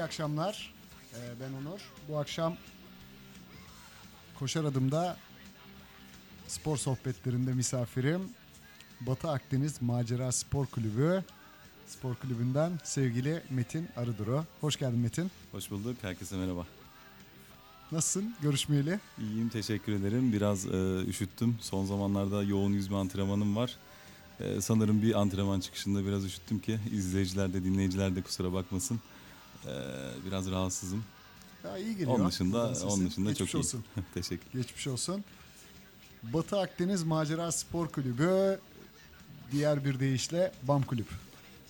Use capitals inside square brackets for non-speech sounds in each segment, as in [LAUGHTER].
iyi akşamlar. Ee, ben Onur. Bu akşam Koşar Adım'da spor sohbetlerinde misafirim. Batı Akdeniz Macera Spor Kulübü Spor Kulübü'nden sevgili Metin Arıduru. Hoş geldin Metin. Hoş bulduk. Herkese merhaba. Nasılsın görüşmeyeli? İyiyim teşekkür ederim. Biraz e, üşüttüm. Son zamanlarda yoğun yüzme antrenmanım var. E, sanırım bir antrenman çıkışında biraz üşüttüm ki izleyiciler de dinleyiciler de kusura bakmasın. E, biraz rahatsızım. Ya iyi geliyor. Onun dışında onun dışında Geçmiş çok olsun. iyi. [LAUGHS] teşekkür. Geçmiş olsun. Batı Akdeniz Macera Spor Kulübü diğer bir deyişle BAM Kulüp.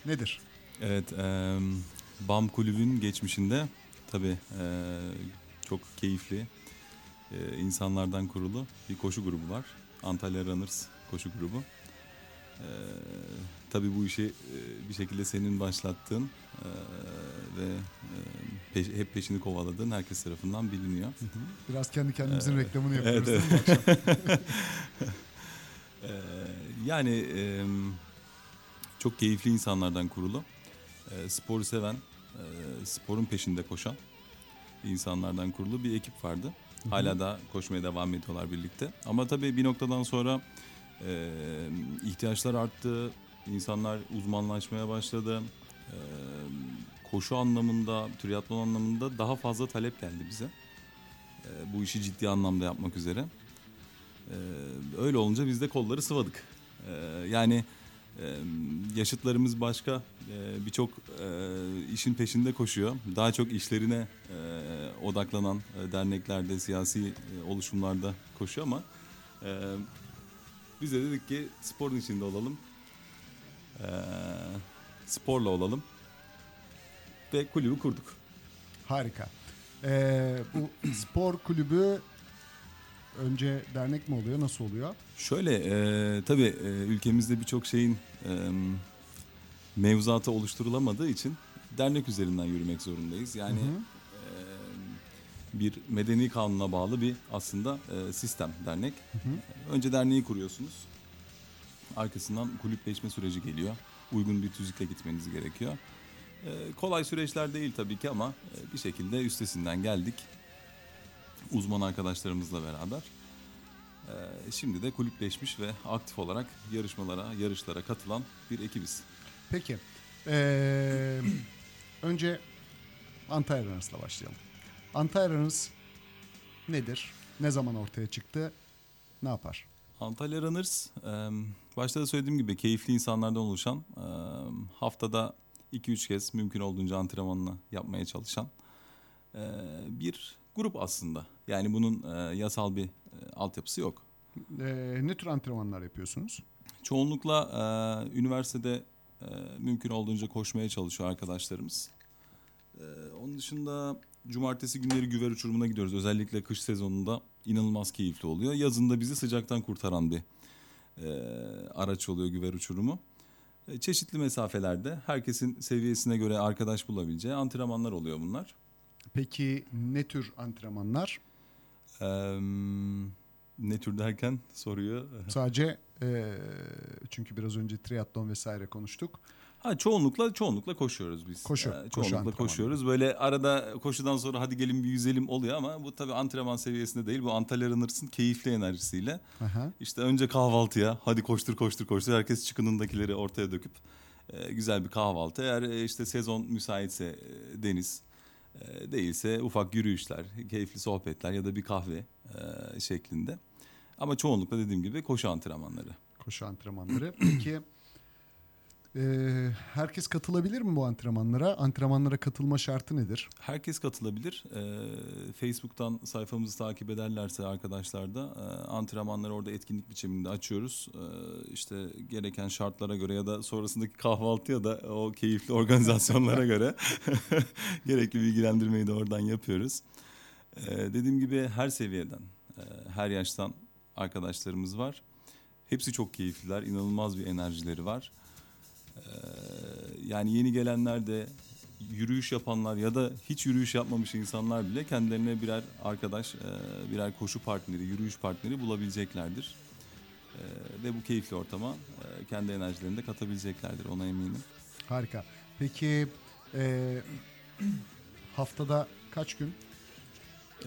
Nedir? Evet, e, BAM kulübün geçmişinde tabii e, çok keyifli e, insanlardan kurulu bir koşu grubu var. Antalya Runners koşu grubu. E, tabii bu işi e, bir şekilde senin başlattığın e, ve e, peş- hep peşini kovaladığın herkes tarafından biliniyor. Biraz kendi kendimizin Evet. reklamını yapıyoruz. Evet? [LAUGHS] Ee, yani e, çok keyifli insanlardan kurulu, e, sporu seven, e, sporun peşinde koşan insanlardan kurulu bir ekip vardı. Hala da koşmaya devam ediyorlar birlikte. Ama tabii bir noktadan sonra e, ihtiyaçlar arttı, insanlar uzmanlaşmaya başladı. E, koşu anlamında, triatlon anlamında daha fazla talep geldi bize. E, bu işi ciddi anlamda yapmak üzere. Ee, öyle olunca biz de kolları sıvadık. Ee, yani e, yaşıtlarımız başka e, birçok e, işin peşinde koşuyor. Daha çok işlerine e, odaklanan e, derneklerde, siyasi e, oluşumlarda koşuyor ama e, biz de dedik ki sporun içinde olalım. E, sporla olalım. Ve kulübü kurduk. Harika. Ee, bu [CLEARS THROAT] spor kulübü önce dernek mi oluyor? Nasıl oluyor? Şöyle e, tabii e, ülkemizde birçok şeyin e, mevzuatı oluşturulamadığı için dernek üzerinden yürümek zorundayız. Yani Hı hı. E, bir medeni kanuna bağlı bir aslında e, sistem dernek. Önce derneği kuruyorsunuz. Arkasından kulüpleşme süreci geliyor. Uygun bir tüzükle gitmeniz gerekiyor. E, kolay süreçler değil tabii ki ama e, bir şekilde üstesinden geldik. Uzman arkadaşlarımızla beraber. Ee, Şimdi de kulüpleşmiş ve aktif olarak yarışmalara, yarışlara katılan bir ekibiz. Peki. Ee, önce Antalya Runners'la başlayalım. Antalya Runners nedir? Ne zaman ortaya çıktı? Ne yapar? Antalya Runners, başta da söylediğim gibi keyifli insanlardan oluşan, haftada 2-3 kez mümkün olduğunca antrenmanını yapmaya çalışan e, bir grup aslında. Yani bunun e, yasal bir e, altyapısı yok. Ne tür antrenmanlar yapıyorsunuz? Çoğunlukla e, üniversitede e, mümkün olduğunca koşmaya çalışıyor arkadaşlarımız. E, onun dışında cumartesi günleri güver uçurumuna gidiyoruz. Özellikle kış sezonunda inanılmaz keyifli oluyor. Yazında bizi sıcaktan kurtaran bir e, araç oluyor güver uçurumu. E, çeşitli mesafelerde herkesin seviyesine göre arkadaş bulabileceği antrenmanlar oluyor bunlar. Peki ne tür antrenmanlar? E, ne tür derken soruyor. Sadece ee, çünkü biraz önce triatlon vesaire konuştuk. Ha çoğunlukla çoğunlukla koşuyoruz biz. Koşu, Ee, koşu çoğunlukla antrenmanı. koşuyoruz. Böyle arada koşudan sonra hadi gelin bir yüzelim oluyor ama bu tabii antrenman seviyesinde değil. Bu Antalya Runners'ın keyifli enerjisiyle. Aha. İşte önce kahvaltıya hadi koştur koştur koştur. Herkes çıkınındakileri ortaya döküp e, güzel bir kahvaltı. Eğer e, işte sezon müsaitse e, deniz e, değilse ufak yürüyüşler, keyifli sohbetler ya da bir kahve e, şeklinde. Ama çoğunlukla dediğim gibi koşu antrenmanları. Koşu antrenmanları. [CLEARS THROAT] Peki ee, herkes katılabilir mi bu antrenmanlara? Antrenmanlara katılma şartı nedir? Herkes katılabilir. Ee, Facebook'tan sayfamızı takip ederlerse arkadaşlar da e, antrenmanları orada etkinlik biçiminde açıyoruz. Ee, işte gereken şartlara göre ya da sonrasındaki kahvaltıya da o keyifli organizasyonlara göre [LAUGHS] gerekli bilgilendirmeyi de oradan yapıyoruz. Ee, dediğim gibi her seviyeden, e, her yaştan arkadaşlarımız var. Hepsi çok keyifliler, inanılmaz bir enerjileri var. Ee, yani yeni gelenler de yürüyüş yapanlar ya da hiç yürüyüş yapmamış insanlar bile kendilerine birer arkadaş, e, birer koşu partneri, yürüyüş partneri bulabileceklerdir. E, Ve bu keyifli ortama e, kendi enerjilerini de katabileceklerdir ona eminim. Harika. Peki e, [CLEARS THROAT] haftada kaç gün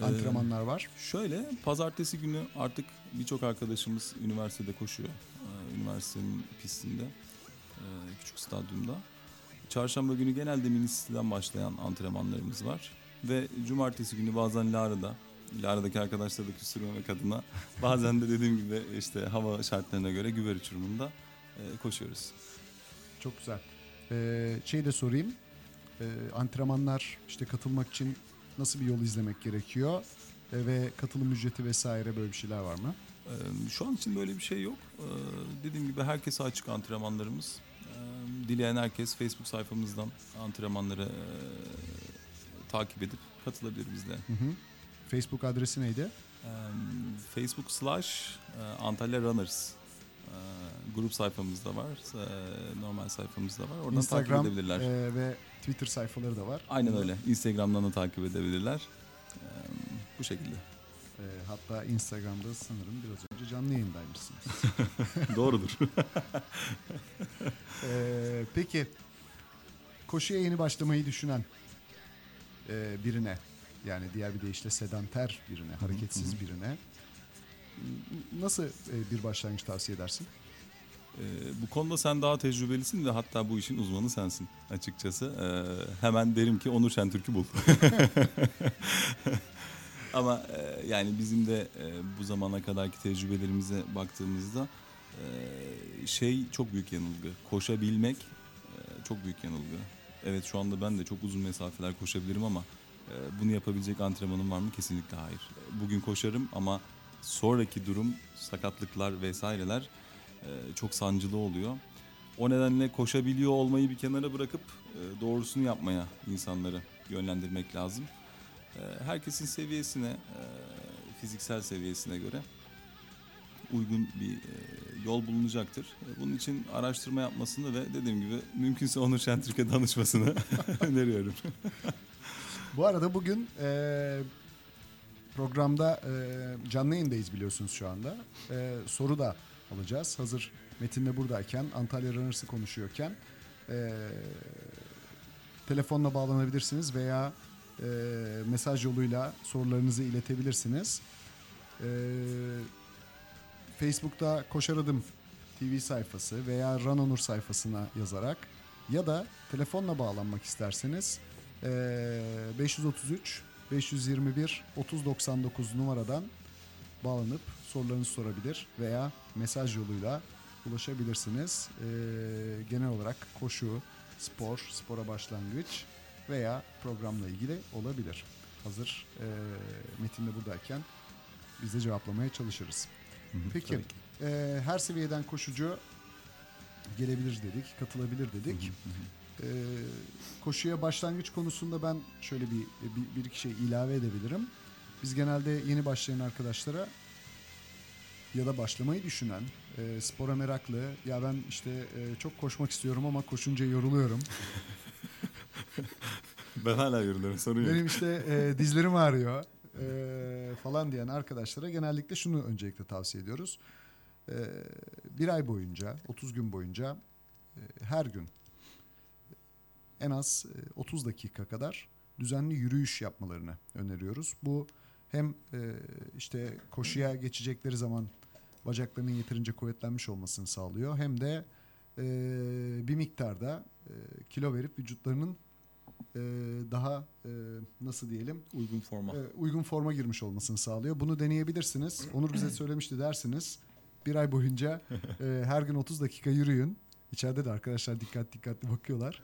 Ee, antrenmanlar var? Şöyle pazartesi günü artık birçok arkadaşımız üniversitede koşuyor. Ee, üniversitenin pistinde, e, küçük stadyumda. Çarşamba günü genelde mini başlayan antrenmanlarımız var. Ve cumartesi günü bazen Lara'da, Lara'daki arkadaşları da küstürmemek adına [LAUGHS] bazen de dediğim gibi işte hava şartlarına göre güver uçurumunda e, koşuyoruz. Çok güzel. Ee, şey de sorayım. Ee, antrenmanlar işte katılmak için nasıl bir yol izlemek gerekiyor? Ee, ve katılım ücreti vesaire böyle bir şeyler var mı? Ee, Şu an için böyle bir şey yok. Dediğim gibi herkese açık antrenmanlarımız. Ee, Dileyen herkes Facebook sayfamızdan antrenmanları e, takip edip katılabilir bizle. Hı hı. Facebook adresi neydi? Ee, Facebook slash e, Antalya Runners e, grup sayfamızda var. e, Normal sayfamızda var. Oradan Instagram takip edebilirler. e, ve Twitter sayfaları da var. Aynen öyle. Instagram'dan da takip edebilirler. Ee, Bu şekilde. E, hatta Instagram'da sanırım biraz önce canlı yayındaymışsınız. [LAUGHS] Doğrudur. [LAUGHS] Ee, peki koşuya yeni başlamayı düşünen e, birine yani diğer bir deyişle sedanter birine, hareketsiz birine nasıl e, bir başlangıç tavsiye edersin? Ee, bu konuda sen daha tecrübelisin ve hatta bu işin uzmanı sensin açıkçası. Ee, hemen derim ki Onur Şentürk'ü bul. [LAUGHS] Ama e, yani bizim de e, bu zamana kadarki tecrübelerimize baktığımızda e, şey çok büyük yanılgı. Koşabilmek e, çok büyük yanılgı. Evet şu anda ben de çok uzun mesafeler koşabilirim ama e, bunu yapabilecek antrenmanım var mı? Kesinlikle hayır. Bugün koşarım ama sonraki durum sakatlıklar vesaireler e, çok sancılı oluyor. O nedenle koşabiliyor olmayı bir kenara bırakıp e, doğrusunu yapmaya insanları yönlendirmek lazım. E, Herkesin seviyesine, e, fiziksel seviyesine göre uygun bir e, yol bulunacaktır. E, Bunun için araştırma yapmasını ve dediğim gibi mümkünse Onur Şentürk'e danışmasını [LAUGHS] öneriyorum. Bu arada bugün e, programda e, canlı yayındayız biliyorsunuz şu anda. E, soru da alacağız. Hazır Metin de buradayken, Antalya Runners'ı konuşuyorken e, telefonla bağlanabilirsiniz veya e, mesaj yoluyla sorularınızı iletebilirsiniz. E, Facebook'ta Koşar Adım TV sayfası veya Run Onur sayfasına yazarak ya da telefonla bağlanmak isterseniz ee, 533 521 3099 numaradan bağlanıp sorularınızı sorabilir veya mesaj yoluyla ulaşabilirsiniz. Ee, genel olarak koşu, spor, spora başlangıç veya programla ilgili olabilir. Hazır e, Metin de buradayken biz de cevaplamaya çalışırız. Peki Tabii ki. e, her seviyeden koşucu gelebilir dedik, katılabilir dedik. Ee, koşuya başlangıç konusunda ben şöyle bir, bir, bir iki şey ilave edebilirim. Biz genelde yeni başlayan arkadaşlara ya da başlamayı düşünen, e, spora meraklı, ya ben işte e, çok koşmak istiyorum ama koşunca yoruluyorum. [LAUGHS] [LAUGHS] Ben hala yoruluyorum sorun yok. Benim işte e, dizlerim ağrıyor e, falan diyen arkadaşlara genellikle şunu öncelikle tavsiye ediyoruz. E, bir ay boyunca, 30 gün boyunca e, her gün en az e, 30 dakika kadar düzenli yürüyüş yapmalarını öneriyoruz. Bu hem e, işte koşuya geçecekleri zaman bacaklarının yeterince kuvvetlenmiş olmasını sağlıyor. Hem de e, bir miktarda e, kilo verip vücutlarının e, daha e, nasıl diyelim Uygun forma. e, uygun forma girmiş olmasını sağlıyor. Bunu deneyebilirsiniz. [CLEARS THROAT] Onur bize söylemişti dersiniz. Bir ay boyunca e, her gün 30 dakika yürüyün. İçeride de arkadaşlar dikkat dikkatli bakıyorlar.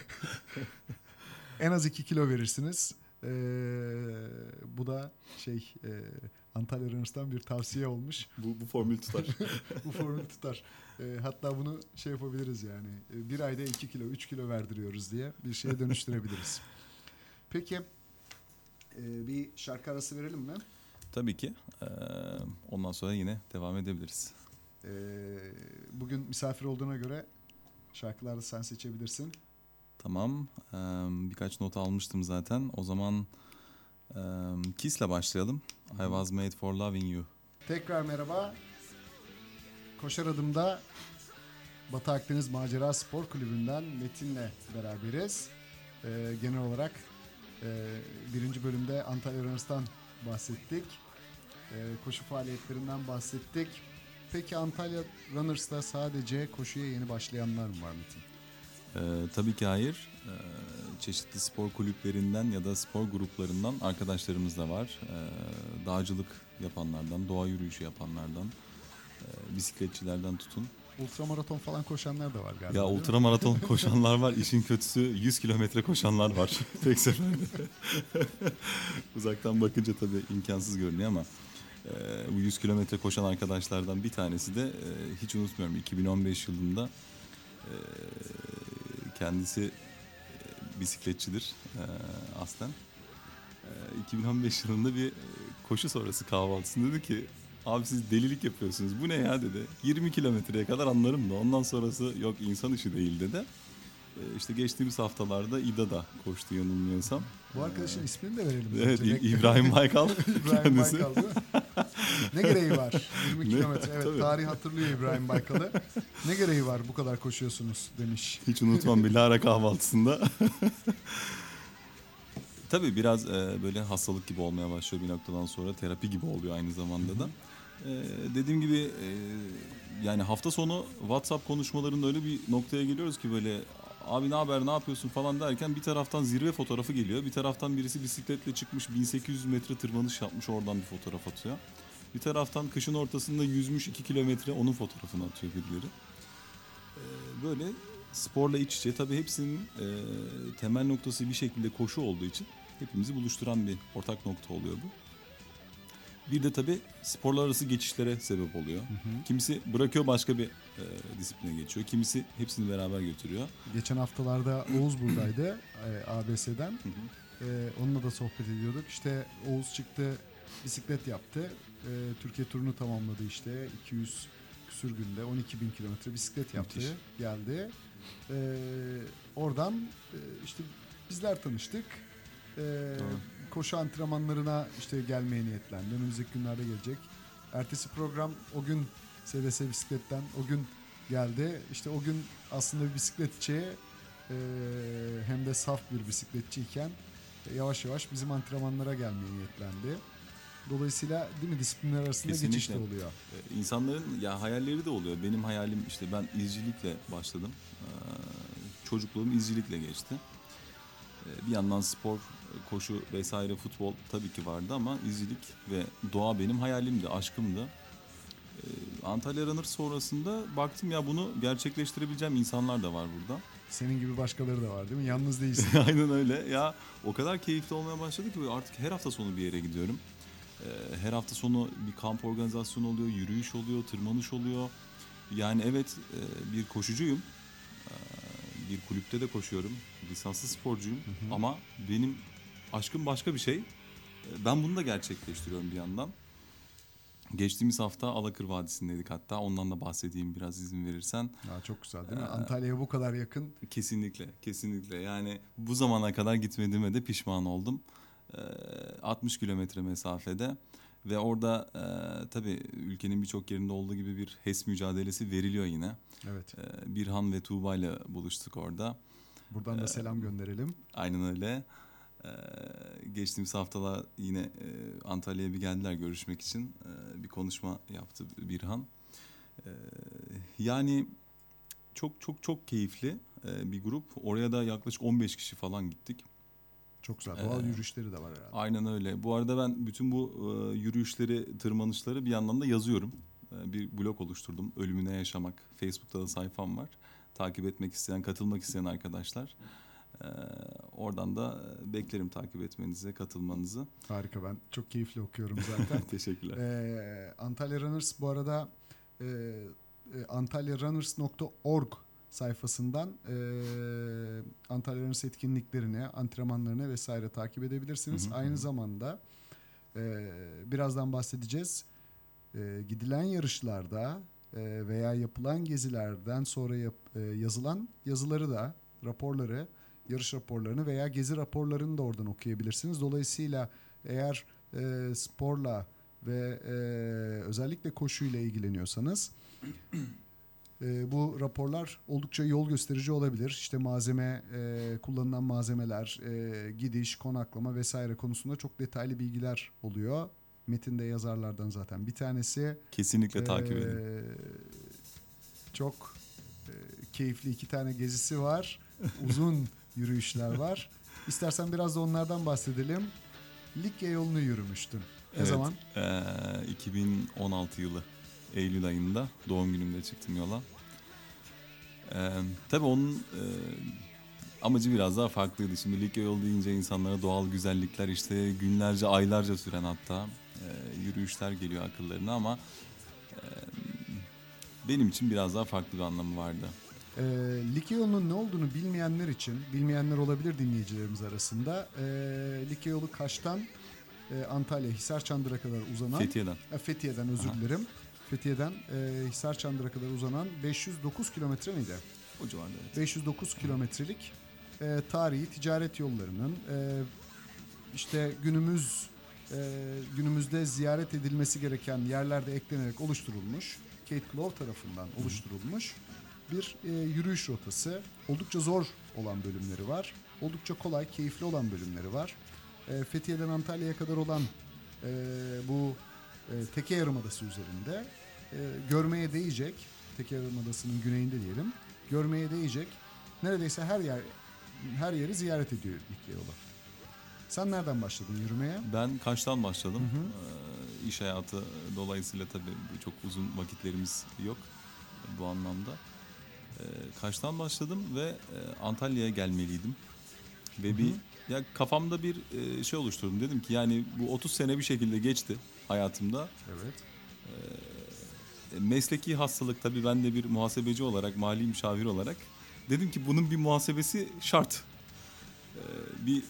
[LAUGHS] en az 2 kilo verirsiniz. E, bu da şey e, Antalya Runners'tan bir tavsiye olmuş. Bu, bu formül tutar. [LAUGHS] Bu formül tutar. E, hatta bunu şey yapabiliriz yani. E, bir ayda 2 kilo, 3 kilo verdiriyoruz diye bir şeye dönüştürebiliriz. Peki e, bir şarkı arası verelim mi? Tabii ki. Ee, ondan sonra yine devam edebiliriz. E, bugün misafir olduğuna göre şarkıları da sen seçebilirsin. Tamam. Ee, birkaç not almıştım zaten. O zaman e, Kiss'le başlayalım. I was made for loving you. Tekrar merhaba. Koşar Adım'da Batı Akdeniz Macera Spor Kulübü'nden Metin'le beraberiz. E, genel olarak Ee, birinci bölümde Antalya Runners'tan bahsettik. Ee, koşu faaliyetlerinden bahsettik. Peki Antalya Runners'ta sadece koşuya yeni başlayanlar mı var Metin? Ee, tabii ki hayır. Ee, çeşitli spor kulüplerinden ya da spor gruplarından arkadaşlarımız da var. Ee, dağcılık yapanlardan, doğa yürüyüşü yapanlardan, e, bisikletçilerden tutun. Ultramaraton falan koşanlar da var galiba. Ya değil mi? ultra maraton [LAUGHS] koşanlar var. İşin kötüsü 100 kilometre koşanlar var [LAUGHS] tek seferde. [LAUGHS] Uzaktan bakınca tabii imkansız görünüyor ama e, bu 100 kilometre koşan arkadaşlardan bir tanesi de e, hiç unutmuyorum 2015 yılında e, kendisi e, bisikletçidir e, aslen. E, 2015 yılında bir e, koşu sonrası kahvaltısında dedi ki Abi siz delilik yapıyorsunuz. Bu ne ya dedi. 20 kilometreye kadar anlarım da ondan sonrası yok insan işi değil dedi. Ee, işte geçtiğimiz haftalarda İDA'da koştu yanılmıyorsam. Bu arkadaşın ismini de verelim. Evet bence. İbrahim Baykal [LAUGHS] İbrahim kendisi. Baykal? Ne gereği var? [LAUGHS] 20 Ne? kilometre. Evet Tabii. tarih hatırlıyor İbrahim Baykal'ı. Ne gereği var bu kadar koşuyorsunuz demiş. Hiç unutmam bir Lara kahvaltısında. [LAUGHS] Tabii biraz e, böyle hastalık gibi olmaya başlıyor bir noktadan sonra. Terapi gibi oluyor aynı zamanda da. E, dediğim gibi e, yani hafta sonu WhatsApp konuşmalarında öyle bir noktaya geliyoruz ki böyle abi ne haber ne yapıyorsun falan derken bir taraftan zirve fotoğrafı geliyor. Bir taraftan birisi bisikletle çıkmış 1800 metre tırmanış yapmış oradan bir fotoğraf atıyor. Bir taraftan kışın ortasında yüzmüş 2 kilometre onun fotoğrafını atıyor birileri. E, böyle sporla iç içe tabii hepsinin e, temel noktası bir şekilde koşu olduğu için hepimizi buluşturan bir ortak nokta oluyor bu. Bir de tabii sporlar arası geçişlere sebep oluyor. Kimisi bırakıyor başka bir e, disipline geçiyor. Kimisi hepsini beraber götürüyor. Geçen haftalarda Oğuz buradaydı e, ABS'den. Hı hı. E, onunla da sohbet ediyorduk. İşte Oğuz çıktı bisiklet yaptı. E, Türkiye turunu tamamladı işte. 200 küsür günde 12 bin kilometre bisiklet yaptı. Müthiş. Geldi. E, oradan e, işte bizler tanıştık. E, Doğru. koşu antrenmanlarına işte gelmeye niyetlendi. Önümüzdeki günlerde gelecek. Ertesi program o gün SDS bisikletten o gün geldi. İşte o gün aslında bir bisikletçi e, hem de saf bir bisikletçiyken e, yavaş yavaş bizim antrenmanlara gelmeye niyetlendi. Dolayısıyla değil mi disiplinler arasında Kesinlikle. geçiş de oluyor. E, İnsanların ya hayalleri de oluyor. Benim hayalim işte ben izcilikle başladım. Ee, çocukluğum izcilikle geçti. Ee, bir yandan spor, koşu vesaire futbol tabii ki vardı ama izcilik ve doğa benim hayalimdi, aşkımdı. Ee, Antalya Runner sonrasında baktım ya bunu gerçekleştirebileceğim insanlar da var burada. Senin gibi başkaları da var değil mi? Yalnız değilsin. [LAUGHS] Aynen öyle. Ya o kadar keyifli olmaya başladı ki artık her hafta sonu bir yere gidiyorum. Ee, her hafta sonu bir kamp organizasyonu oluyor, yürüyüş oluyor, tırmanış oluyor. Yani evet e, bir koşucuyum. Ee, Bir kulüpte de koşuyorum. Lisanslı sporcuyum. Ama benim aşkım başka bir şey. Ee, Ben bunu da gerçekleştiriyorum bir yandan. Geçtiğimiz hafta Alakır Vadisi'ndeydik hatta. Ondan da bahsedeyim biraz izin verirsen. ya çok güzel değil mi? Antalya'ya bu kadar yakın. Kesinlikle, kesinlikle. Yani bu zamana kadar gitmediğime de pişman oldum. Ee, 60 kilometre mesafede ve orada e, tabii ülkenin birçok yerinde olduğu gibi bir HES mücadelesi veriliyor yine. Evet. Ee, Birhan ve Tuğba ile buluştuk orada. Buradan da selam gönderelim. Aynen öyle. Ee, geçtiğimiz haftalar yine e, Antalya'ya bir geldiler görüşmek için. Ee, bir konuşma yaptı Birhan. Ee, yani çok çok çok keyifli e, bir grup. Oraya da yaklaşık 15 kişi falan gittik. Çok güzel. Doğal Ee, yürüyüşleri de var herhalde. Aynen öyle. Bu arada ben bütün bu e, yürüyüşleri, tırmanışları bir yandan da yazıyorum. E, bir blog oluşturdum. Ölümüne Yaşamak. Facebook'ta da sayfam var. Takip etmek isteyen, katılmak isteyen arkadaşlar. e, oradan da e, beklerim takip etmenizi, katılmanızı. Harika ben çok keyifli okuyorum zaten. [LAUGHS] Teşekkürler. Ee, Antalya Runners bu arada e, e, antalyarunners.org sayfasından e, Antalya Runners etkinliklerini, antrenmanlarını vesaire takip edebilirsiniz. Hı hı, Aynı zamanda e, birazdan bahsedeceğiz. E, gidilen yarışlarda e, veya yapılan gezilerden sonra yap- e, yazılan yazıları da, raporları, yarış raporlarını veya gezi raporlarını da oradan okuyabilirsiniz. Dolayısıyla eğer e, sporla ve e, özellikle koşuyla ilgileniyorsanız E, bu raporlar oldukça yol gösterici olabilir. İşte malzeme, e, kullanılan malzemeler, e, gidiş, konaklama vesaire konusunda çok detaylı bilgiler oluyor. Metinde yazarlardan zaten bir tanesi. Kesinlikle takip edin. Ee, Çok e, keyifli iki tane gezisi var. [LAUGHS] Uzun yürüyüşler var. İstersen biraz da onlardan bahsedelim. Likya yolunu yürümüştün. Ne Evet, zaman? Ee, 2016 yılı Eylül ayında doğum günümde çıktım yola. Ee, tabii onun e, amacı biraz daha farklıydı. Şimdi Likya yolu deyince insanlara doğal güzellikler işte günlerce aylarca süren hatta e, yürüyüşler geliyor akıllarına ama e, benim için biraz daha farklı bir anlamı vardı. Ee, Likya yolunun ne olduğunu bilmeyenler için, bilmeyenler olabilir dinleyicilerimiz arasında. Ee, Likya yolu Kaş'tan e, Antalya, Hisar Çandır'a kadar uzanan... Fethiye'den. E, Fethiye'den özür Aha. dilerim. Fethiye'den e, Hisar Çandır'a kadar uzanan 509 kilometre miydi? O civarda evet. 509 kilometrelik e, tarihi ticaret yollarının e, işte günümüz e, günümüzde ziyaret edilmesi gereken yerlerde eklenerek oluşturulmuş Kate Clove tarafından oluşturulmuş bir e, yürüyüş rotası. Oldukça zor olan bölümleri var. Oldukça kolay, keyifli olan bölümleri var. E, Fethiye'den Antalya'ya kadar olan e, bu e, Teke Yarımadası üzerinde e, görmeye değecek, Teke Yarımadası'nın güneyinde diyelim, görmeye değecek neredeyse her yer her yeri ziyaret ediyor Likya yolu. Sen nereden başladın yürümeye? Ben Kaş'tan başladım. Hı hı. Ee, iş hayatı dolayısıyla tabii çok uzun vakitlerimiz yok bu anlamda. Ee, Kaş'tan başladım ve e, Antalya'ya gelmeliydim. Ve Hı hı. bir ya kafamda bir e, şey oluşturdum. Dedim ki yani bu 30 sene bir şekilde geçti hayatımda. Evet. Mesleki hastalık tabii ben de bir muhasebeci olarak, mali müşavir olarak dedim ki bunun bir muhasebesi şart. E, bir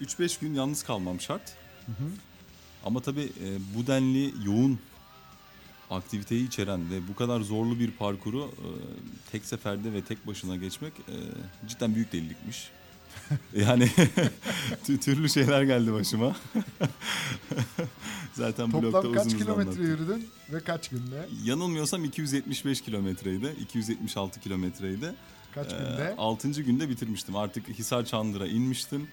3-5 gün yalnız kalmam şart. Hı hı. Ama tabii e, bu denli yoğun aktiviteyi içeren ve bu kadar zorlu bir parkuru e, tek seferde ve tek başına geçmek e, cidden büyük delilikmiş. [LAUGHS] yani [LAUGHS] tü- türlü şeyler geldi başıma. [LAUGHS] Zaten Toplam kaç uzun kilometre anlattım. yürüdün ve kaç günde? Yanılmıyorsam 275 kilometreydi. 276 kilometreydi. Kaç Ee, günde? 6. günde bitirmiştim. Artık Hisar Çandır'a inmiştim.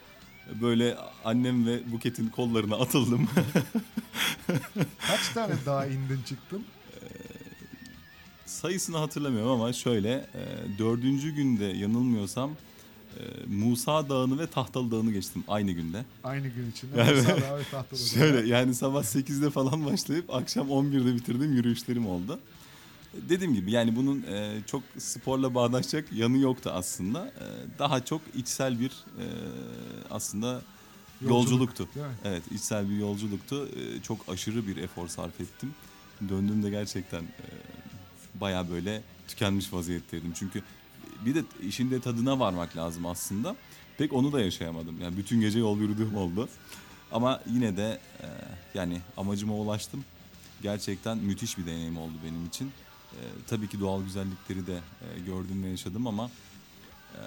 Böyle annem ve Buket'in kollarına atıldım. [LAUGHS] Kaç tane daha indin çıktın? Sayısını hatırlamıyorum ama şöyle e, dördüncü günde yanılmıyorsam Musa Dağı'nı ve Tahtalı Dağı'nı geçtim aynı günde. Aynı gün içinde. [LAUGHS] Yani- Musa Dağı ve Tahtalı Dağı. Şöyle yani sabah 8'de falan başlayıp akşam 11'de bitirdiğim yürüyüşlerim oldu. Dediğim gibi yani bunun e, çok sporla bağdaşacak yanı yoktu aslında. E, daha çok içsel bir e, aslında yolculuktu. Mi? Evet içsel bir yolculuktu. E, çok aşırı bir efor sarf ettim. Döndüğümde gerçekten e, baya böyle tükenmiş vaziyetteydim. Çünkü bir de işin de tadına varmak lazım aslında. Pek onu da yaşayamadım. Yani bütün gece yol yürüdüğüm oldu. Ama yine de e, yani amacıma ulaştım. Gerçekten müthiş bir deneyim oldu benim için. E, tabii ki doğal güzellikleri de e, gördüm ve yaşadım ama e,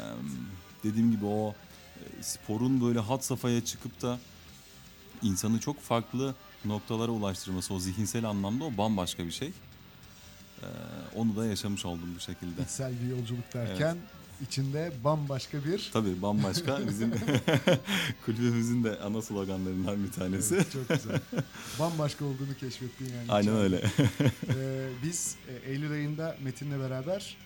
dediğim gibi o e, sporun böyle had safhaya çıkıp da insanı çok farklı noktalara ulaştırması o zihinsel anlamda o bambaşka bir şey. E, onu da yaşamış oldum bu şekilde. İçsel bir yolculuk derken içinde bambaşka bir Tabii bambaşka [LAUGHS] bizim [LAUGHS] kulübümüzün de ana sloganlarından bir tanesi. Evet, çok güzel. Bambaşka olduğunu keşfettin yani. Aynen içeride. öyle. [LAUGHS] Ee, biz e, Eylül ayında Metin'le beraber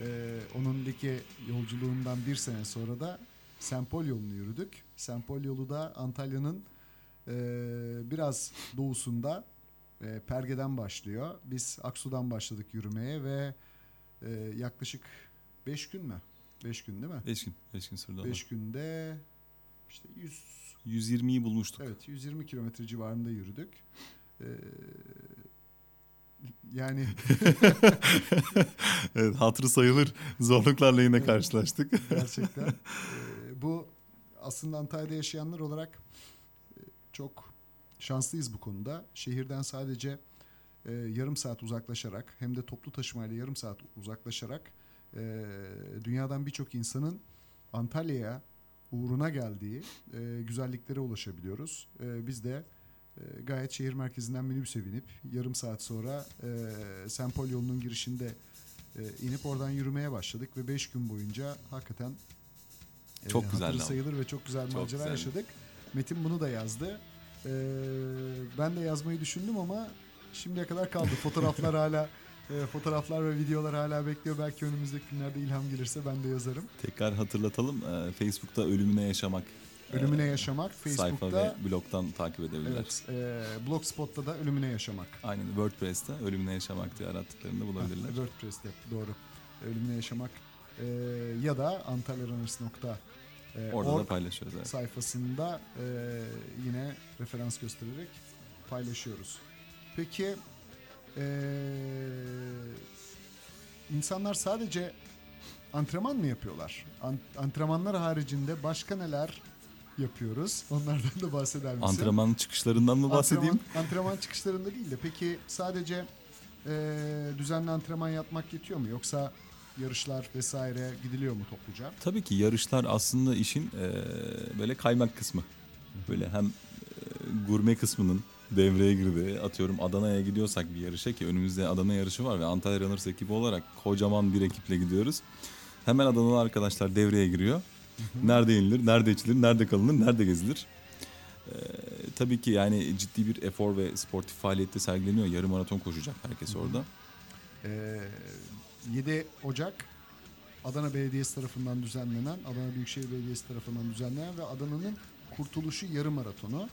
e, onun Like yolculuğundan bir sene sonra da Sempol yolunu yürüdük. Sempol yolu da Antalya'nın e, biraz doğusunda e, Perge'den başlıyor. Biz Aksu'dan başladık yürümeye ve e, yaklaşık 5 gün mü? 5 gün değil mi? Beş gün, beş gün sürdü. 5 günde işte 100 120'yi bulmuştuk. Evet 120 kilometre civarında yürüdük. Ee, yani [LAUGHS] evet, hatırı sayılır zorluklarla yine karşılaştık. [LAUGHS] gerçekten e, bu aslında Antalya'da yaşayanlar olarak e, çok şanslıyız bu konuda. Şehirden sadece e, yarım saat uzaklaşarak hem de toplu taşımayla yarım saat uzaklaşarak e, dünyadan birçok insanın Antalya'ya uğruna geldiği e, güzelliklere ulaşabiliyoruz. E, biz de e, gayet şehir merkezinden minibüse binip yarım saat sonra e, Sempol yolunun girişinde E, inip oradan yürümeye başladık ve 5 gün boyunca hakikaten e, Çok hatırı ama. sayılır ve çok güzel macera yaşadık. Metin bunu da yazdı. E, ben de yazmayı düşündüm ama şimdiye kadar kaldı. Fotoğraflar hala e, fotoğraflar ve videolar hala bekliyor. Belki önümüzdeki günlerde ilham gelirse ben de yazarım. Tekrar hatırlatalım. Ee, Facebook'ta Ölümüne Yaşamak Ölümüne e, Yaşamak sayfa Facebook'ta ve blogdan takip edebilirler. evet, e, Blogspot'ta da Ölümüne Yaşamak. Aynen WordPress'te Ölümüne Yaşamak diye arattıklarında bulabilirler. Ha, WordPress'te doğru. Ölümüne Yaşamak e, ya da antalyarunners.org e, Orada da org paylaşıyoruz. Evet. sayfasında e, yine referans göstererek paylaşıyoruz. Peki e, insanlar sadece antrenman mı yapıyorlar? An- antrenmanlar haricinde başka neler yapıyoruz? Onlardan da bahseder misin? Antrenman çıkışlarından mı bahsedeyim? Antrenman, antrenman çıkışlarında değil de peki sadece e, düzenli antrenman yapmak yetiyor mu? Yoksa yarışlar vesaire gidiliyor mu topluca? Tabii ki yarışlar aslında işin e, böyle kaymak kısmı. Böyle hem e, gurme kısmının devreye girdi. Atıyorum Adana'ya gidiyorsak bir yarışa ki önümüzde Adana yarışı var ve Antalya Runners ekibi olarak kocaman bir ekiple gidiyoruz. Hemen Adanalı arkadaşlar devreye giriyor. Nerede inilir, nerede içilir, nerede kalınır, nerede gezilir. Ee, tabii ki yani ciddi bir efor ve sportif faaliyette sergileniyor. Yarım maraton koşacak herkes orada. E, 7 Ocak Adana Belediyesi tarafından düzenlenen, Adana Büyükşehir Belediyesi tarafından düzenlenen ve Adana'nın Kurtuluşu Yarım Maratonu.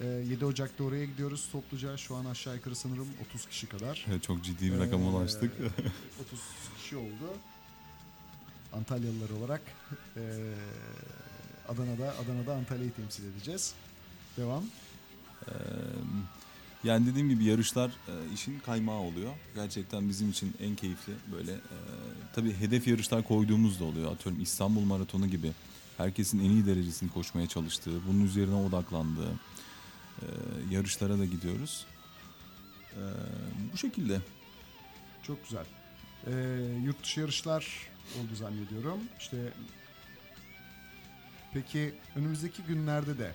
E, 7 Ocak'ta oraya gidiyoruz topluca. Şu an aşağı yukarı sanırım 30 kişi kadar. Evet, Çok ciddi bir rakama Ee, ulaştık. [LAUGHS] 30 kişi oldu. Antalyalılar olarak ee, Adana'da Adana'da Antalya'yı temsil edeceğiz. Devam. Ee, yani dediğim gibi yarışlar e, işin kaymağı oluyor. Gerçekten bizim için en keyifli böyle. E, tabii hedef yarışlar koyduğumuz da oluyor. Atıyorum İstanbul Maratonu gibi. Herkesin en iyi derecesini koşmaya çalıştığı, bunun üzerine odaklandığı e, yarışlara da gidiyoruz. E, bu şekilde. Çok güzel. Ee, yurt dışı yarışlar oldu zannediyorum. İşte peki önümüzdeki günlerde de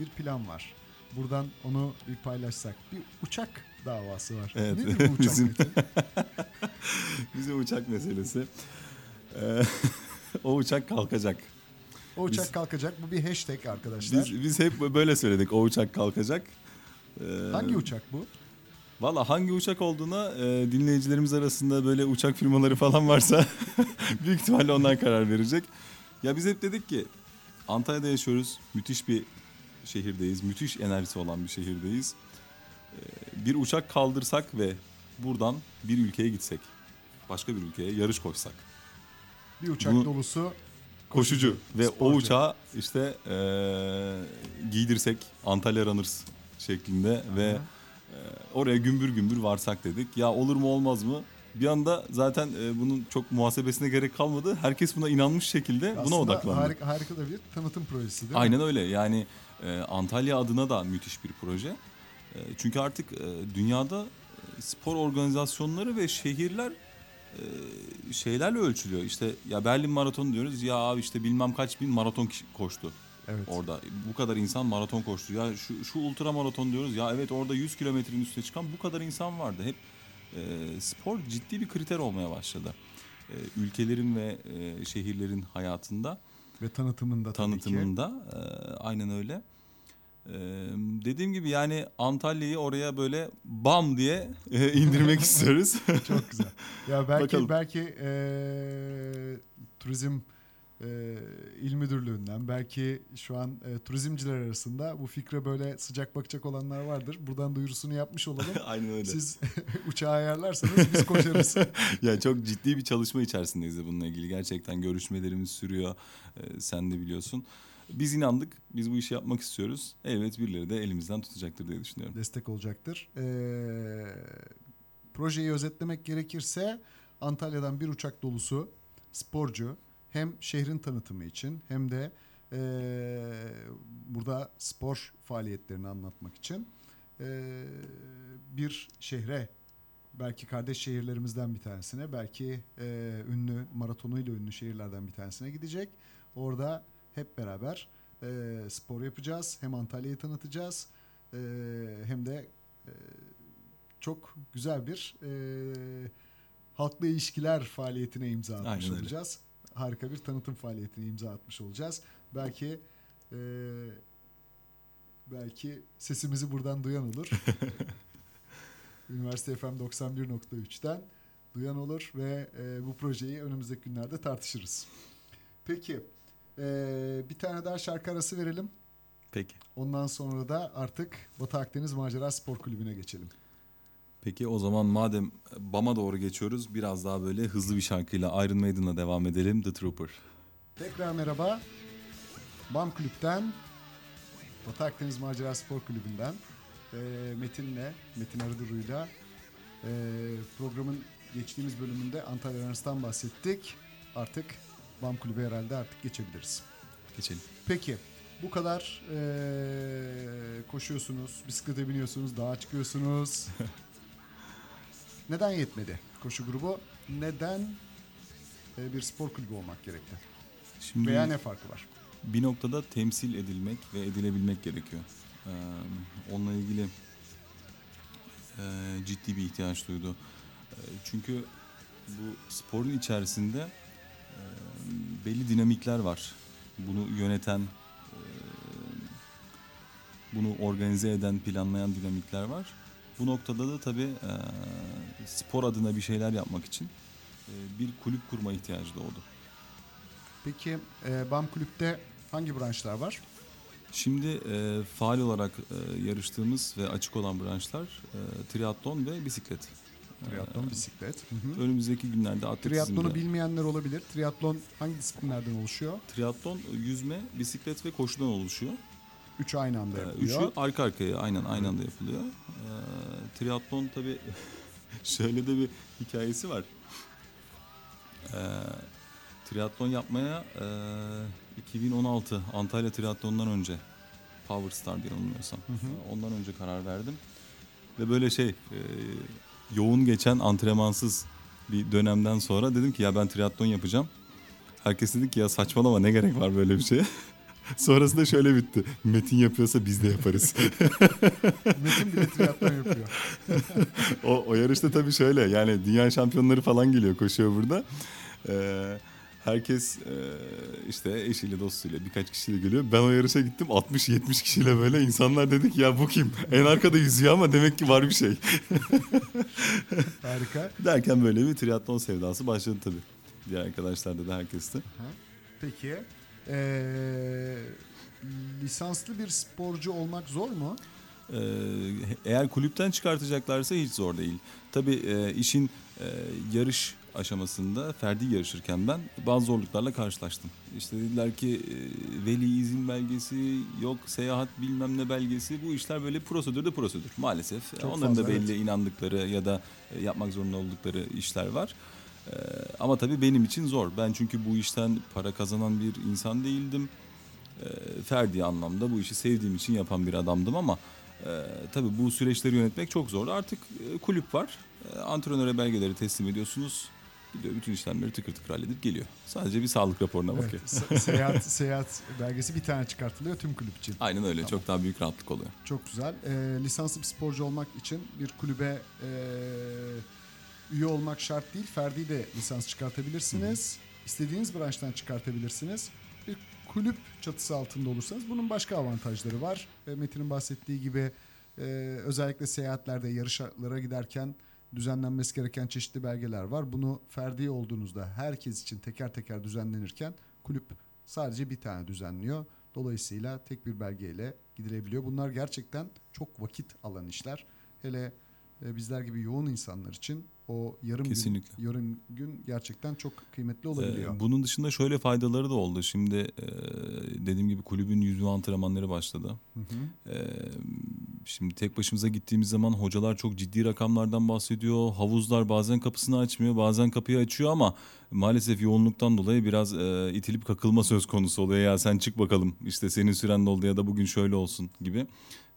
bir plan var. Buradan onu bir paylaşsak. Bir uçak davası var. Evet. Nedir bu uçak? Bizim-? [LAUGHS] Bizim uçak meselesi. E, [LAUGHS] o uçak kalkacak. O uçak Biz- kalkacak. Bu bir hashtag arkadaşlar. Biz, biz hep böyle söyledik. O uçak kalkacak. E, Hangi uçak bu? Valla hangi uçak olduğuna e, dinleyicilerimiz arasında böyle uçak firmaları falan varsa [LAUGHS] büyük ihtimalle onlar karar verecek. Ya biz hep dedik ki Antalya'da yaşıyoruz. Müthiş bir şehirdeyiz. Müthiş enerjisi olan bir şehirdeyiz. E, bir uçak kaldırsak ve buradan bir ülkeye gitsek. Başka bir ülkeye yarış koşsak. Bir uçak Bunu- dolusu Koşucu ve o sporcu. uçağı işte e, giydirsek Antalya Runners şeklinde ve Aha. ee, oraya gümbür gümbür varsak dedik. Ya olur mu olmaz mı? Bir anda zaten e, bunun çok muhasebesine gerek kalmadı. Herkes buna inanmış şekilde buna Aslında odaklandı. Harika, harika da bir tanıtım projesi değil mi? Aynen öyle. Yani e, Antalya adına da müthiş bir proje. E, çünkü artık e, dünyada e, spor organizasyonları ve şehirler e, şeylerle ölçülüyor. İşte ya Berlin Maratonu diyoruz. Ya abi işte bilmem kaç bin maraton koştu. Evet. Orada bu kadar insan maraton koştu. Ya şu, şu ultra maraton diyoruz. Ya evet orada 100 kilometrenin üstüne çıkan bu kadar insan vardı. Hep e, spor ciddi bir kriter olmaya başladı. E, ülkelerin ve e, şehirlerin hayatında, Ve tanıtımında tabii ki. tanıtımında e, aynen öyle. E, dediğim gibi yani Antalya'yı oraya böyle bam diye e, [LAUGHS] indirmek istiyoruz. Çok güzel. Ya belki Bakalım. belki eee, turizm eee il müdürlüğünden belki şu an eee, turizmciler arasında bu fikre böyle sıcak bakacak olanlar vardır. Buradan duyurusunu yapmış olalım. [LAUGHS] aynen öyle. Siz [LAUGHS] uçağı ayarlarsanız biz koşarız. [LAUGHS] ya çok ciddi bir çalışma içerisindeyiz de bununla ilgili. Gerçekten görüşmelerimiz sürüyor. Ee, sen de biliyorsun. Biz inandık. Biz bu işi yapmak istiyoruz. Elbet birileri de elimizden tutacaktır diye düşünüyorum. Destek olacaktır. Eee, projeyi özetlemek gerekirse Antalya'dan bir uçak dolusu sporcu hem şehrin tanıtımı için hem de eee, burada spor faaliyetlerini anlatmak için eee, bir şehre belki kardeş şehirlerimizden bir tanesine belki eee, ünlü maratonuyla ünlü şehirlerden bir tanesine gidecek. Orada hep beraber eee, spor yapacağız. Hem Antalya'yı tanıtacağız eee, hem de eee, çok güzel bir eee, halkla ilişkiler faaliyetine imza atmış olacağız. Harika bir tanıtım faaliyetine imza atmış olacağız. Belki e, belki sesimizi buradan duyan olur. [LAUGHS] Üniversite FM 91.3'ten duyan olur ve e, bu projeyi önümüzdeki günlerde tartışırız. Peki e, bir tane daha şarkı arası verelim. Peki. Ondan sonra da artık Batı Akdeniz Macera Spor Kulübü'ne geçelim. Peki o zaman madem BAM'a doğru geçiyoruz biraz daha böyle hızlı bir şarkıyla Iron Maiden'la devam edelim The Trooper. Tekrar merhaba. BAM Kulüp'ten Batı Akdeniz Macera Spor Kulübü'nden e, Metin'le, Metin Arıduru'yla e, programın geçtiğimiz bölümünde Antalya Üniversitesi'nden bahsettik. Artık BAM Kulübü herhalde artık geçebiliriz. Geçelim. Peki bu kadar e, koşuyorsunuz, bisiklete biniyorsunuz, dağa çıkıyorsunuz. [LAUGHS] Neden yetmedi koşu grubu? Neden e, bir spor kulübü olmak gerekti? Şimdi Veya ne farkı var? bir noktada temsil edilmek ve edilebilmek gerekiyor. Ee, onunla ilgili e, ciddi bir ihtiyaç duydu. E, çünkü bu sporun içerisinde e, belli dinamikler var. Bunu yöneten, e, bunu organize eden, planlayan dinamikler var. Bu noktada da tabii e, spor adına bir şeyler yapmak için e, bir kulüp kurma ihtiyacı doğdu. Peki e, BAM Kulüp'te hangi branşlar var? Şimdi e, faal olarak e, yarıştığımız ve açık olan branşlar e, triatlon ve bisiklet. Triatlon, bisiklet. Hı hı. Önümüzdeki günlerde atletizmde. Triatlonu bilmeyenler olabilir. Triatlon hangi disiplinlerden oluşuyor? Triatlon yüzme, bisiklet ve koşudan oluşuyor. Üçü aynı anda E, yapılıyor. Üçü arka arkaya aynen aynı anda yapılıyor. E, triatlon tabii [LAUGHS] şöyle de bir hikayesi var. E, triatlon yapmaya e, 2016 Antalya Triatlon'dan önce Power Star diye yanılmıyorsam. Hı hı. Ondan önce karar verdim. Ve böyle şey e, yoğun geçen antrenmansız bir dönemden sonra dedim ki ya ben triatlon yapacağım. Herkes dedi ki ya saçmalama ne gerek var böyle bir şeye. [LAUGHS] [LAUGHS] Sonrasında şöyle bitti. Metin yapıyorsa biz de yaparız. [LAUGHS] Metin bile triatlon yapıyor. [LAUGHS] o, o yarışta tabii şöyle yani dünya şampiyonları falan geliyor koşuyor burada. Ee, herkes e, işte eşiyle dostuyla birkaç kişiyle geliyor. Ben o yarışa gittim 60-70 kişiyle böyle insanlar dedik ya bu kim? En arkada yüzüyor ama demek ki var bir şey. Harika. Derken böyle bir triatlon sevdası başladı tabii. Diğer arkadaşlarda da herkeste. Peki ee, lisanslı bir sporcu olmak zor mu? Ee, eğer kulüpten çıkartacaklarsa hiç zor değil. Tabii e, işin e, yarış aşamasında ferdi yarışırken ben bazı zorluklarla karşılaştım. İşte dediler ki e, veli izin belgesi, yok seyahat bilmem ne belgesi bu işler böyle prosedür de prosedür maalesef. Çok Onların da fazla, belli evet. inandıkları ya da yapmak zorunda oldukları işler var. Ee, ama tabii benim için zor. Ben çünkü bu işten para kazanan bir insan değildim. Ee, ferdi anlamda bu işi sevdiğim için yapan bir adamdım ama e, tabii bu süreçleri yönetmek çok zor. Artık e, kulüp var. E, antrenöre belgeleri teslim ediyorsunuz. Gidiyor bütün işlemleri tıkır tıkır halledip geliyor. Sadece bir sağlık raporuna Evet, bakıyor. se- seyahat [LAUGHS] seyahat belgesi bir tane çıkartılıyor tüm kulüp için. Aynen öyle. Tamam. Çok daha büyük rahatlık oluyor. Çok güzel. Ee, lisanslı bir sporcu olmak için bir kulübe ee, üye olmak şart değil. Ferdi de lisans çıkartabilirsiniz. İstediğiniz branştan çıkartabilirsiniz. Bir kulüp çatısı altında olursanız bunun başka avantajları var. Ee, Metin'in bahsettiği gibi ee, özellikle seyahatlerde yarışlara giderken düzenlenmesi gereken çeşitli belgeler var. Bunu ferdi olduğunuzda herkes için teker teker düzenlenirken kulüp sadece bir tane düzenliyor. Dolayısıyla tek bir belgeyle gidilebiliyor. Bunlar gerçekten çok vakit alan işler. Hele e, bizler gibi yoğun insanlar için o yarım Kesinlikle. gün yarım gün gerçekten çok kıymetli olabiliyor. Ee, bunun dışında şöyle faydaları da oldu. Şimdi e, dediğim gibi kulübün yüzme antrenmanları başladı. Hı hı. Ee, şimdi tek başımıza gittiğimiz zaman hocalar çok ciddi rakamlardan bahsediyor. Havuzlar bazen kapısını açmıyor, bazen kapıyı açıyor ama maalesef yoğunluktan dolayı biraz e, itilip kakılma söz konusu oluyor. Ya sen çık bakalım işte senin süren doldu ya da bugün şöyle olsun gibi.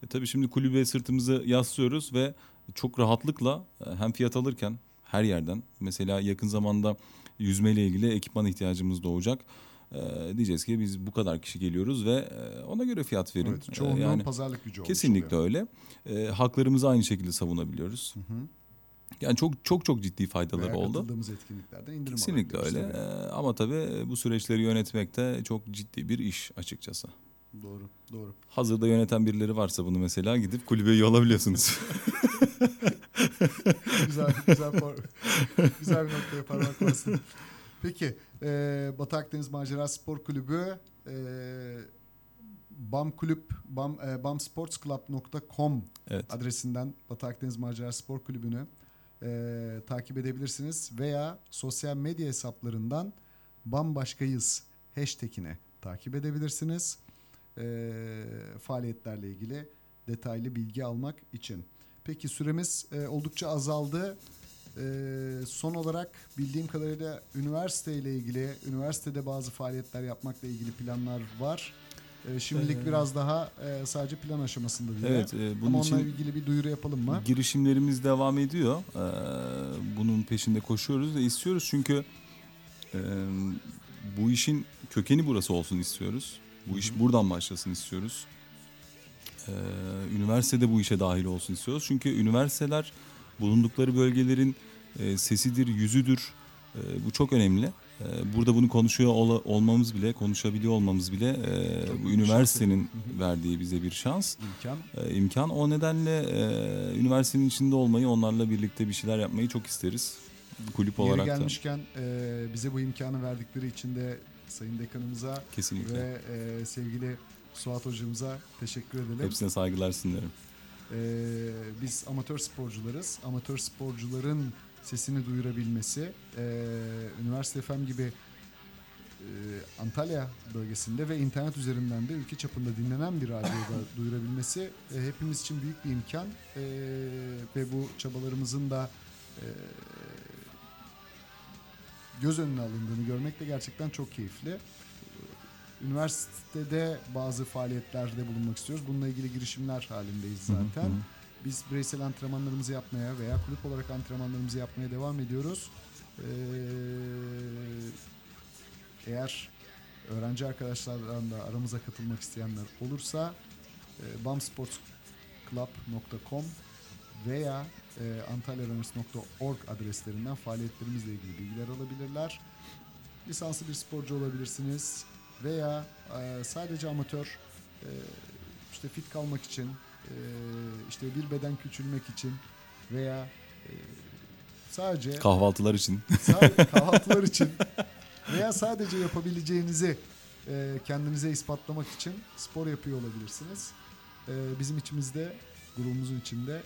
E, tabii şimdi kulübe sırtımızı yaslıyoruz ve çok rahatlıkla e, hem fiyat alırken her yerden mesela yakın zamanda yüzmeyle ilgili ekipman ihtiyacımız doğacak. E, diyeceğiz ki biz bu kadar kişi geliyoruz ve e, ona göre fiyat verin. Evet, E, çoğunluğun yani pazarlık gücü kesinlikle oluyor. öyle. E, haklarımızı aynı şekilde savunabiliyoruz. Hı hı. Yani çok çok çok ciddi faydaları Veya oldu. katıldığımız etkinliklerden indirim Kesinlikle öyle. Ee, ama tabii bu süreçleri yönetmek de çok ciddi bir iş açıkçası. Doğru, doğru. Hazırda yöneten birileri varsa bunu mesela gidip kulübe üye olabiliyorsunuz. [LAUGHS] güzel, güzel, güzel bir noktaya parmak bastın. Peki, e, Batı Akdeniz Macera Spor Kulübü e, BAM Kulüp, BAM, e, bamsportsclub.com evet. adresinden Batı Akdeniz Macera Spor Kulübü'nü e, takip edebilirsiniz veya sosyal medya hesaplarından bambaşkayız hashtag'ini takip edebilirsiniz. E, faaliyetlerle ilgili detaylı bilgi almak için. Peki süremiz e, oldukça azaldı. E, son olarak bildiğim kadarıyla üniversite ile ilgili, üniversitede bazı faaliyetler yapmakla ilgili planlar var. E, şimdilik Ee, biraz daha e, sadece plan aşamasında değil. Evet, e, bunun Ama onunla için ilgili bir duyuru yapalım mı? girişimlerimiz devam ediyor. Ee, bunun peşinde koşuyoruz ve istiyoruz çünkü e, bu işin kökeni burası olsun istiyoruz. Bu iş buradan başlasın istiyoruz. Ee, üniversitede bu işe dahil olsun istiyoruz. Çünkü üniversiteler bulundukları bölgelerin e, sesidir, yüzüdür. E, bu çok önemli. E, burada bunu konuşuyor ola- olmamız bile, konuşabiliyor olmamız bile e, Çok bu üniversitenin şans. Verdiği bize bir şans İmkan. e, imkan. O nedenle e, üniversitenin içinde olmayı, onlarla birlikte bir şeyler yapmayı çok isteriz. Kulüp Yeri olarak da gelmişken e, bize bu imkanı verdikleri için de Sayın Dekanımıza kesinlikle. ve e, sevgili Suat Hocamıza teşekkür edelim. Hepsine saygılar. E, biz amatör sporcularız. Amatör sporcuların sesini duyurabilmesi, e, Üniversite FM gibi e, Antalya bölgesinde ve internet üzerinden de ülke çapında dinlenen bir radyoda [LAUGHS] duyurabilmesi e, hepimiz için büyük bir imkan E, ve bu çabalarımızın da e, göz önüne alındığını görmek de gerçekten çok keyifli. Üniversitede bazı faaliyetlerde bulunmak istiyoruz. Bununla ilgili girişimler halindeyiz zaten. Hı hı. Biz bireysel antrenmanlarımızı yapmaya veya kulüp olarak antrenmanlarımızı yapmaya devam ediyoruz. Ee, eğer öğrenci arkadaşlardan da aramıza katılmak isteyenler olursa e, bamsportsclub.com veya e, antalyarunners.org adreslerinden faaliyetlerimizle ilgili bilgiler alabilirler. Lisanslı bir sporcu olabilirsiniz veya e, sadece amatör e, işte fit kalmak için e, işte bir beden küçülmek için veya e, sadece Kahvaltılar için. Sadece [LAUGHS] kahvaltılar için veya sadece yapabileceğinizi e, kendinize ispatlamak için spor yapıyor olabilirsiniz. E, bizim içimizde, grubumuzun içinde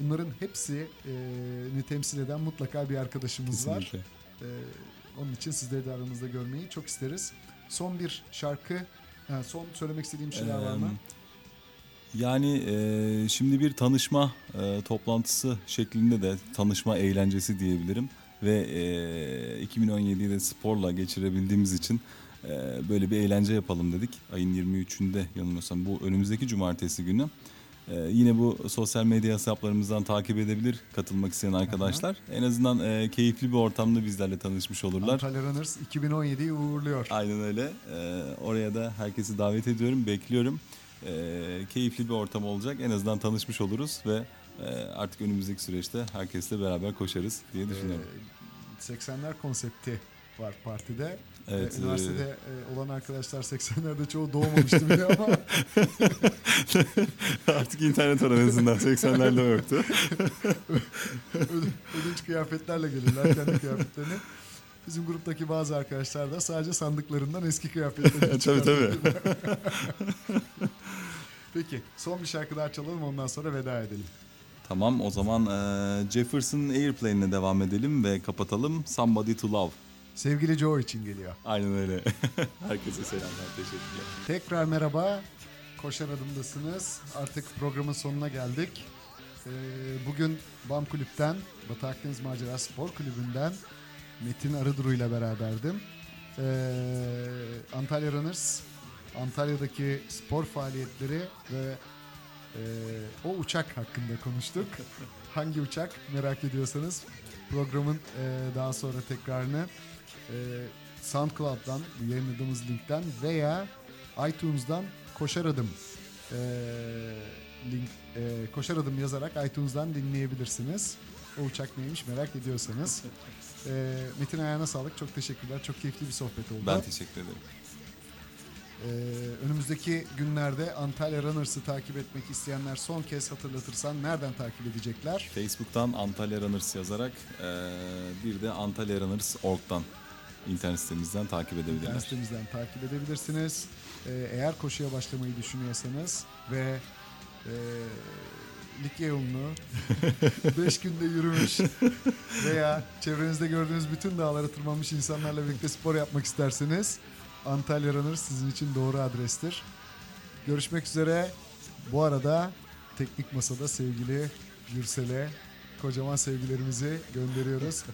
bunların hepsini temsil eden mutlaka bir arkadaşımız var. Kesinlikle. E, onun için sizleri de aramızda görmeyi çok isteriz. Son bir şarkı, son söylemek istediğim şeyler var mı? Yani e, şimdi bir tanışma e, toplantısı şeklinde de tanışma eğlencesi diyebilirim ve e, 2017'yi de sporla geçirebildiğimiz için e, böyle bir eğlence yapalım dedik. Ayın 23'ünde yanılmıyorsam bu önümüzdeki cumartesi günü. E, yine bu sosyal medya hesaplarımızdan takip edebilir katılmak isteyen arkadaşlar. En azından e, keyifli bir ortamda bizlerle tanışmış olurlar. Antalya Runners 2017'yi uğurluyor. Aynen öyle. Ee, oraya da herkesi davet ediyorum, bekliyorum. Ee, keyifli bir ortam olacak. En azından tanışmış oluruz ve e, artık önümüzdeki süreçte herkesle beraber koşarız diye düşünüyorum. Ee, 80'ler konsepti var partide. evet. Ee, e, üniversitede e, olan arkadaşlar 80'lerde çoğu doğmamıştı bile ama artık internet var en azından 80'lerde yoktu. öd- ödünç kıyafetlerle gelirler kendi kıyafetlerini. Bizim gruptaki bazı arkadaşlar da sadece sandıklarından eski kıyafetlerini [LAUGHS] tabii tabii. [LAUGHS] Peki son bir şarkı daha çalalım ondan sonra veda edelim. Tamam o zaman e, Jefferson Airplane'le devam edelim ve kapatalım. Somebody to Love. Sevgili Joe için geliyor. Aynen öyle. [LAUGHS] Herkese selamlar, teşekkürler. Tekrar merhaba. Koşar adımdasınız. Artık programın sonuna geldik. Ee, bugün BAM Kulüp'ten, Batı Akdeniz Macera Spor Kulübü'nden Metin Arıduru ile beraberdim. Ee, Antalya Runners, Antalya'daki spor faaliyetleri ve e, o uçak hakkında konuştuk. [LAUGHS] Hangi uçak merak ediyorsanız programın e, daha sonra tekrarını e, SoundCloud'dan, yayınladığımız linkten veya iTunes'dan Koşar Adım e, link e, koşar adım yazarak iTunes'dan dinleyebilirsiniz. O uçak neymiş merak ediyorsanız. [LAUGHS] E, Metin ayağına sağlık. Çok teşekkürler. Çok keyifli bir sohbet oldu. Ben teşekkür ederim. Ee, önümüzdeki günlerde Antalya Runners'ı takip etmek isteyenler son kez hatırlatırsan nereden takip edecekler? Facebook'tan Antalya Runners yazarak eee, bir de Antalya Runners.org'dan internet sitemizden takip İnternet edebilirler. sitemizden takip edebilirsiniz. Ee, eğer koşuya başlamayı düşünüyorsanız ve e, Yolunu [LAUGHS] 5 günde yürümüş veya çevrenizde gördüğünüz bütün dağlara tırmanmış insanlarla birlikte spor yapmak isterseniz Antalya Runners sizin için doğru adrestir. Görüşmek üzere. Bu arada teknik masada sevgili Gürsel'e kocaman sevgilerimizi gönderiyoruz.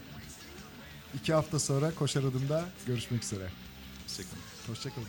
İki hafta sonra Koşar Adım'da görüşmek üzere. Hoşçakalın. Hoşçakalın.